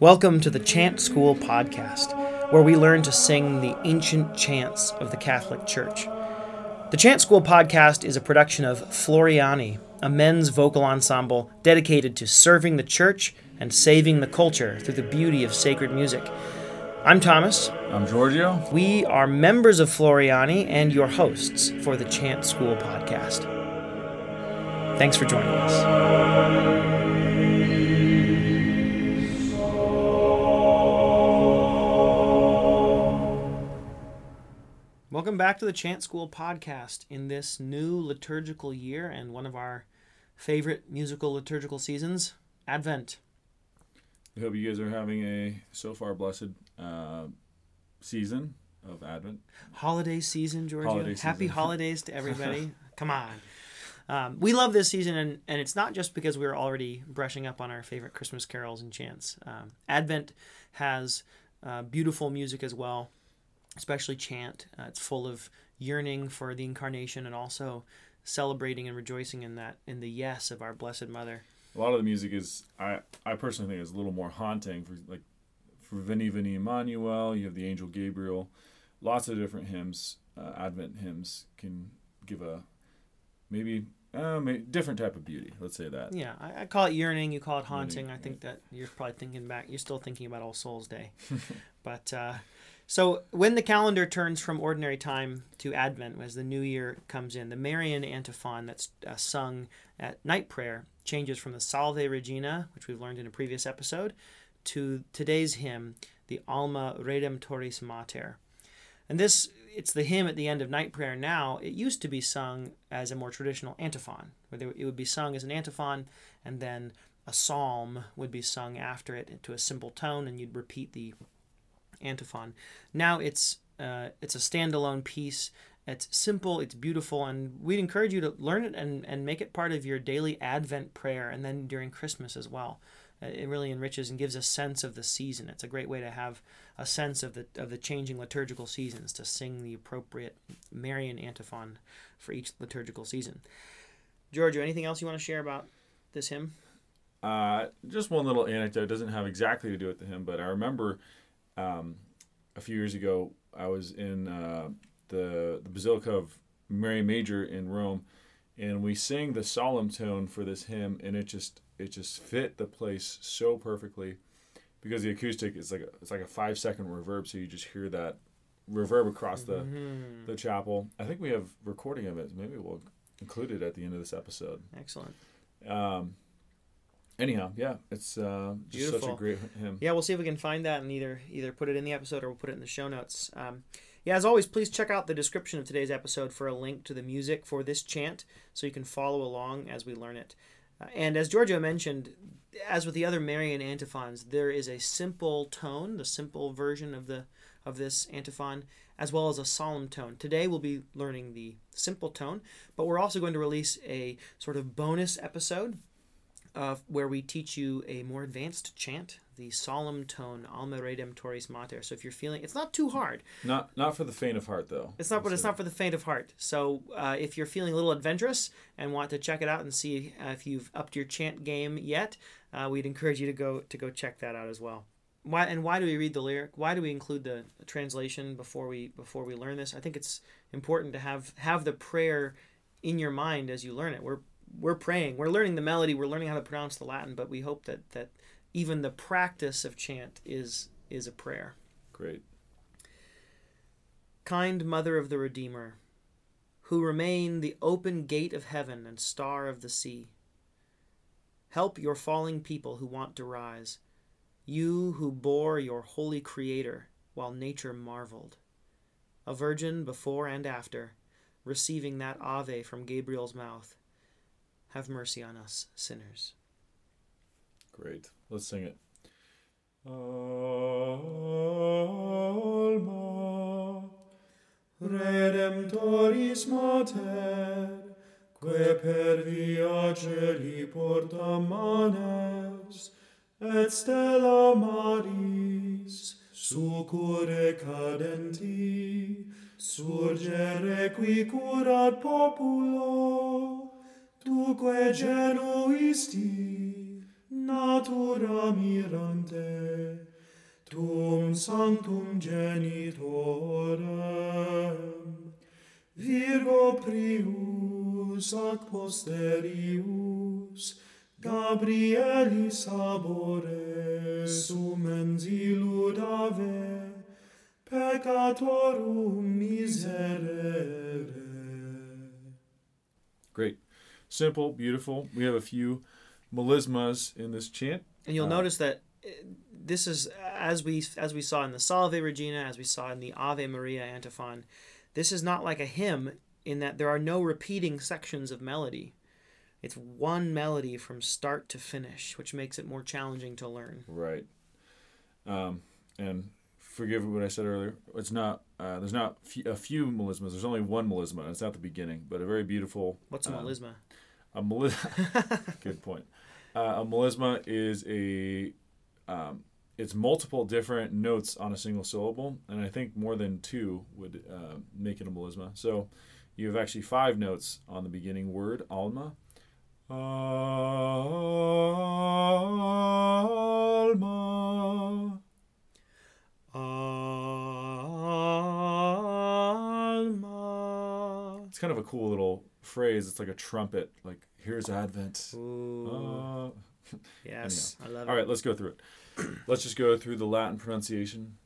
Welcome to the Chant School podcast, where we learn to sing the ancient chants of the Catholic Church. The Chant School podcast is a production of Floriani, a men's vocal ensemble dedicated to serving the church and saving the culture through the beauty of sacred music. I'm Thomas. I'm Giorgio. We are members of Floriani and your hosts for the Chant School podcast. Thanks for joining us. Welcome back to the Chant School podcast in this new liturgical year and one of our favorite musical liturgical seasons, Advent. We hope you guys are having a so far blessed uh, season of Advent. Holiday season, Giorgio. Holiday Happy holidays to everybody. Come on. Um, we love this season, and, and it's not just because we're already brushing up on our favorite Christmas carols and chants. Um, Advent has uh, beautiful music as well, especially chant. Uh, it's full of yearning for the incarnation and also celebrating and rejoicing in that in the yes of our Blessed Mother. A lot of the music is I I personally think is a little more haunting for like for Veni Veni Emmanuel. You have the angel Gabriel. Lots of different hymns, uh, Advent hymns can give a maybe uh, may different type of beauty. Let's say that. Yeah, I, I call it yearning. You call it haunting. Yearning, I think that you're probably thinking back. You're still thinking about All Souls Day, but uh, so when the calendar turns from ordinary time to Advent, as the new year comes in, the Marian antiphon that's uh, sung at night prayer changes from the Salve Regina, which we've learned in a previous episode, to today's hymn, the Alma Redemptoris Mater. And this, it's the hymn at the end of night prayer now. It used to be sung as a more traditional antiphon, where it would be sung as an antiphon, and then a psalm would be sung after it to a simple tone, and you'd repeat the antiphon. Now it's uh, it's a standalone piece. It's simple, it's beautiful, and we'd encourage you to learn it and, and make it part of your daily Advent prayer, and then during Christmas as well. Uh, It really enriches and gives a sense of the season. It's a great way to have a sense of the of the changing liturgical seasons to sing the appropriate Marian antiphon for each liturgical season. Giorgio, anything else you want to share about this hymn? Uh, just one little anecdote. It doesn't have exactly to do with the hymn, but I remember um, a few years ago I was in uh, the the Basilica of Mary Major in Rome, and we sang the solemn tone for this hymn, and it just it just fit the place so perfectly because the acoustic is like a, it's like a five second reverb, so you just hear that reverb across the Mhm. the chapel. I think we have recording of it. Maybe we'll include it at the end of this episode. Excellent. Um, anyhow, yeah, it's uh, just such a great hymn. Yeah, we'll see if we can find that and either either put it in the episode or we'll put it in the show notes. Um, yeah, as always, please check out the description of today's episode for a link to the music for this chant so you can follow along as we learn it. Uh, and as Giorgio mentioned, as with the other Marian antiphons, there is a simple tone, the simple version of the of this antiphon, as well as a solemn tone. Today we'll be learning the simple tone, but we're also going to release a sort of bonus episode uh, where we teach you a more advanced chant, the solemn tone, Alma Redemptoris Mater. So if you're feeling, it's not too hard. Not not for the faint of heart though. It's not, but it's not for the faint of heart. So uh, if you're feeling a little adventurous and want to check it out and see uh, if you've upped your chant game yet, uh, we'd encourage you to go to go check that out as well. Why and why do we read the lyric? Why do we include the translation before we before we learn this? I think it's important to have have the prayer in your mind as you learn it. We're we're praying. We're learning the melody. We're learning how to pronounce the Latin, but we hope that that even the practice of chant is is a prayer. Great. Kind Mother of the Redeemer, who remain the open gate of heaven and star of the sea, help your falling people who want to rise, you who bore your holy Creator while nature marveled. A virgin before and after, receiving that Ave from Gabriel's mouth, have mercy on us, sinners. Great. Let's sing it. Alma Redemptoris Mater, que per via celi porta manes, et stella maris, succure cadenti, surgere qui curat populo, Duque genuisti natura mirante tum sanctum genitorem Virgo prius ac posterius Gabrielis sabore sumens iludave peccatorum miserere. Great. Simple, beautiful. We have a few melismas in this chant. And you'll Uh, notice that uh, this is as we as we saw in the Salve Regina, as we saw in the Ave Maria antiphon. This is not like a hymn in that there are no repeating sections of melody. It's one melody from start to finish, which makes it more challenging to learn. Right. Um, and forgive what I said earlier. It's not. Uh, there's not f- a few melismas. There's only one melisma. and It's not the beginning, but a very beautiful. What's a um, melisma? A melisma. good point. Uh, a melisma is a. Um, it's multiple different notes on a single syllable, and I think more than two would uh, make it a melisma. So, you have actually five notes on the beginning word alma. Alma. Kind of a cool little phrase. It's like a trumpet. Like here's Advent. Ooh, Uh, yes, I love it. right, let's go through it. let's just go through the Latin pronunciation.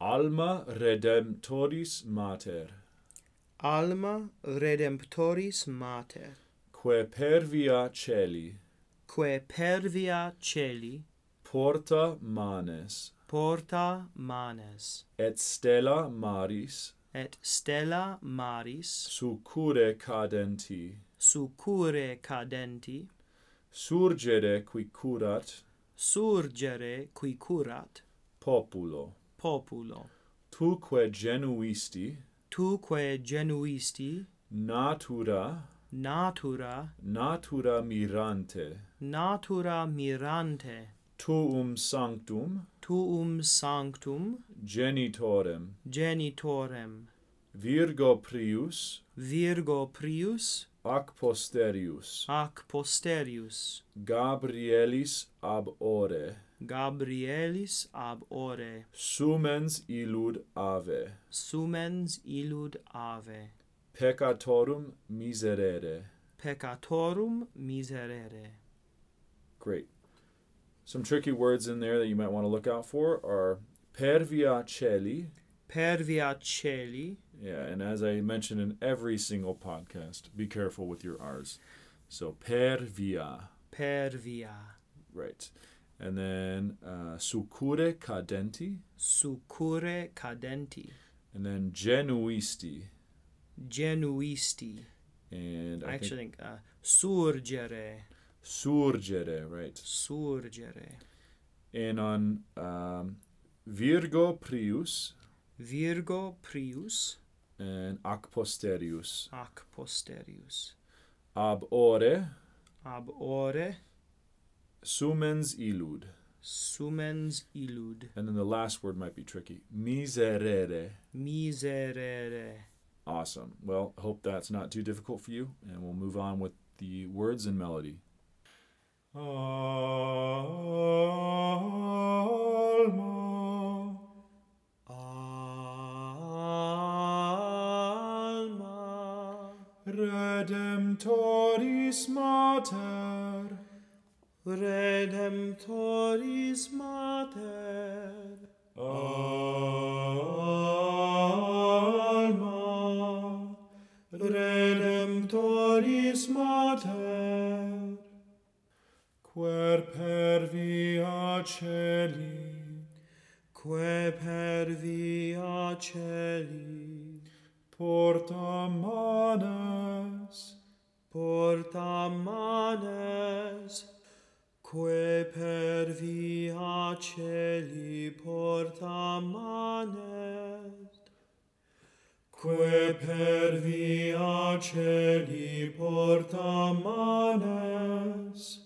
Alma redemptoris mater, Alma redemptoris mater, que per via celi que per via celi porta manes porta manes, et stella maris et stella maris. Succure cadenti. Succure cadenti. Surgere qui curat. Surgere qui curat. Populo. Populo. Tuque genuisti. Tuque genuisti. Natura. Natura. Natura mirante. Natura mirante tuum sanctum tuum sanctum genitorem. genitorem. Virgo prius virgo prius ac posterius. ac posterius. Gabrielis ab ore. Gabrielis ab ore. Sumens illud ave. Sumens illud ave. Peccatorum miserere. Peccatorum miserere. Great. Some tricky words in there that you might want to look out for are per via celi. Per via celi. Yeah, and as I mentioned in every single podcast, be careful with your R's. So per via, per via. Right, and then uh, succure cadenti, succure cadenti. And then genuisti, genuisti. And I, I actually think think uh, surgere surgere, right, surgere. And on um, virgo prius. Virgo prius. And ac posterius ac posterius ab ore. Ab ore. Sumens illud, sumens illud. And then the last word might be tricky, miserere. miserere. Awesome. Well, hope that's not too difficult for you, and we'll move on with the words and melody. alma. Alma. Redemptoris mater. Redemptoris mater. Alma. Redemptoris mater quer per via celi, quae per via celi, porta manes, porta manes, quae per via celi porta manes, quae per via celi porta manes,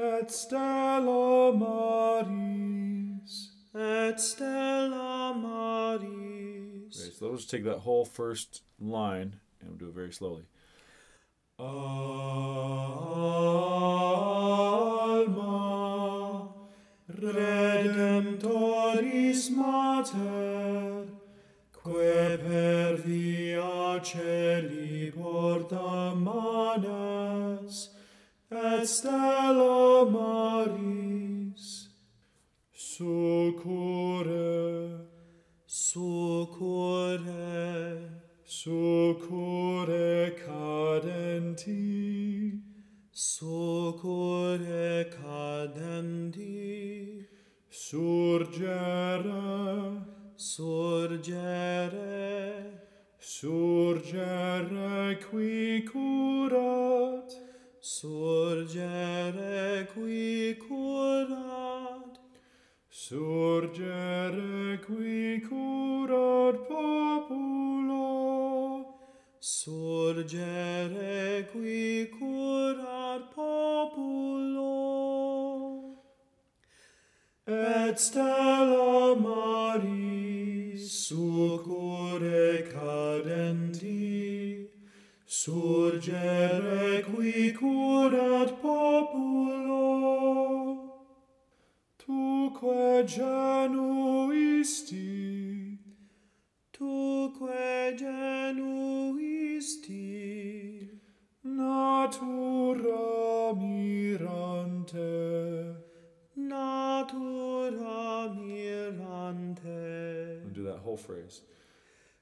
et stella maris, et stella maris Okay, so let's take that whole first line and we'll do it very slowly. Alma, Redemptoris Mater, que per via celi porta manes, et stella maris, Socore, socore, succure cadenti, socore cadenti, surgere, surgere, surgere qui Surgere qui curar populo, et stella maris succure cadenti, surgere qui curat populo, tuque genuisti, tuque genuisti, natura mirante, natura mirante. And do that whole phrase.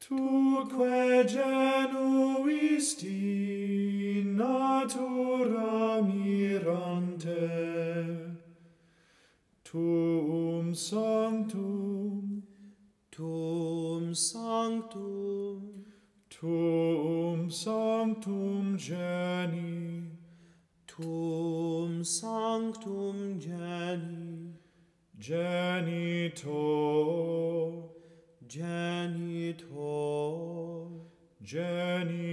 Tuque genuisti natura mirante, tuum sanctum, Tum sanctum, tuum sanctum geni, tum sanctum geni, genito, genitor, genitorum,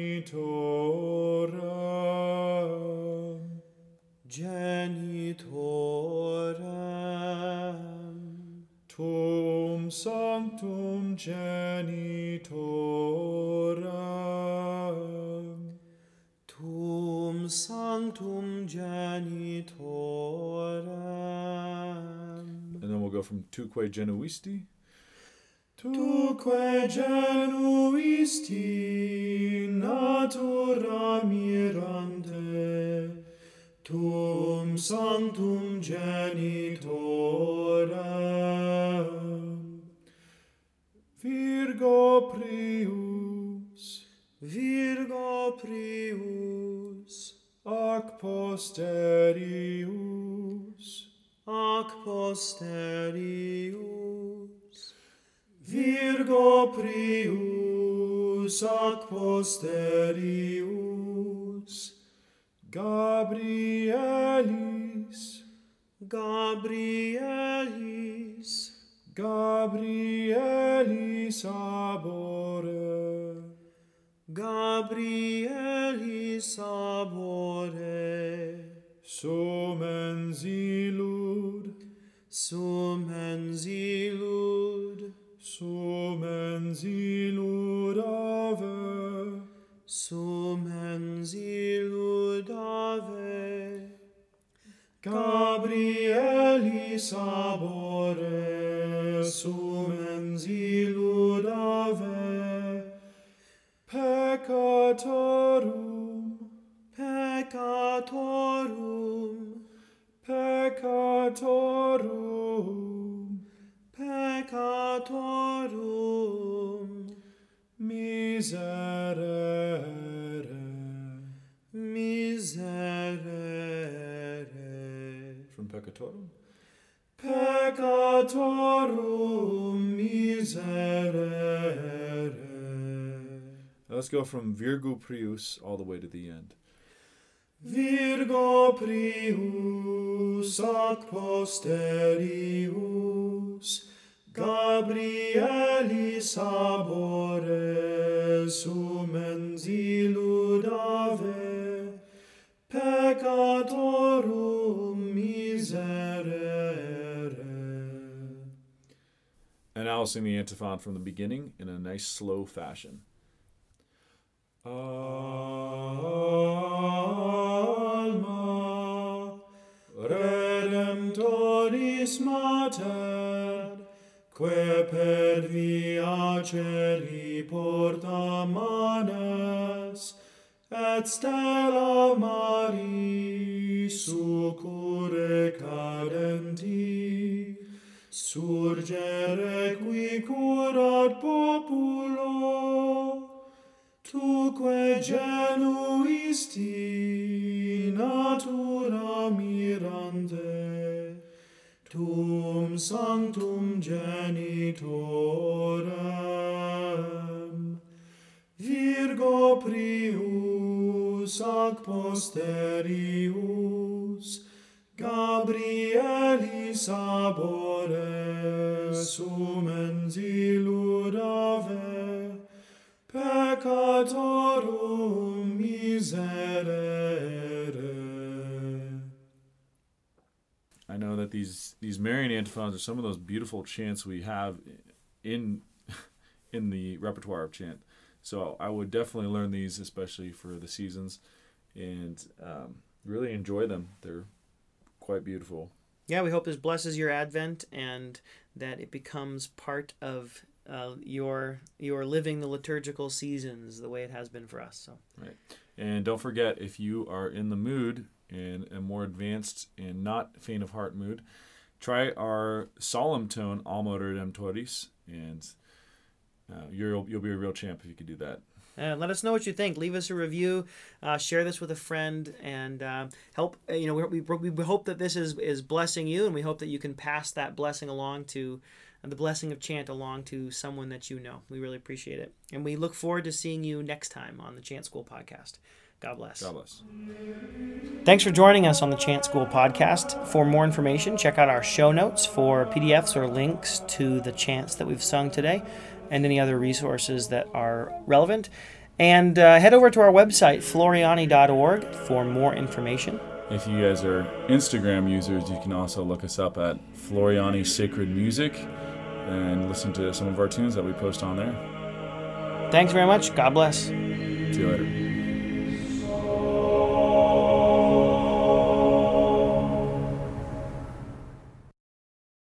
genitorem, Tum sanctum genitorum, tum sanctum genitorem. And then we'll go from tuque genuisti. tuque genuisti natura mirante, tum sanctum genitorem, Virgo prius, Virgo prius, ac posterius. Ac posterius. Virgo prius ac posterius. Gabrielis. Gabrielis. Gabrielis abore. Gabrielis abore, Sumens illud, sumens illud, Sumens illud ave, sumens illud ave, Gabrielis abore, Sumens illud ave, Peccatorum, peccatorum, Peccatorum, peccatorum, Miserere, miserere, From peccatorum. Peccatorum miserere. Let's go from Virgo prius all the way to the end. Virgo prius ac posterius, Gabrielis abore, sumens illudave peccatorum miserere. And now I'll sing the antiphon from the beginning in a nice slow fashion. et stella mari succure cadenti surgere qui curat populo. Tuque genuisti natura mirante tum sanctum genitorem. Virgo prius ac posterius, Gabrielis abore peccatorum miserere. I know that these these Marian antiphons are some of those beautiful chants we have in in the repertoire of chant. So I would definitely learn these, especially for the seasons, and um, really enjoy them. They're quite beautiful. Yeah, we hope this blesses your Advent and that it becomes part of uh, your your living the liturgical seasons the way it has been for us. So right, And don't forget, if you are in the mood in a more advanced and not faint of heart mood, try our solemn tone Alma Redemptoris, and uh, you'll you'll be a real champ if you could do that. Uh, let us know what you think. Leave us a review. Uh, share this with a friend, and uh, help. uh, You know, we, we, we hope that this is is blessing you, and we hope that you can pass that blessing along to uh, the blessing of chant along to someone that you know. We really appreciate it, and we look forward to seeing you next time on the Chant School podcast. God bless. God bless. Thanks for joining us on the Chant School podcast. For more information, check out our show notes for PDFs or links to the chants that we've sung today and any other resources that are relevant. And uh, head over to our website, floriani.org, for more information. If you guys are Instagram users, you can also look us up at Floriani Sacred Music and listen to some of our tunes that we post on there. Thanks very much. God bless. See you later.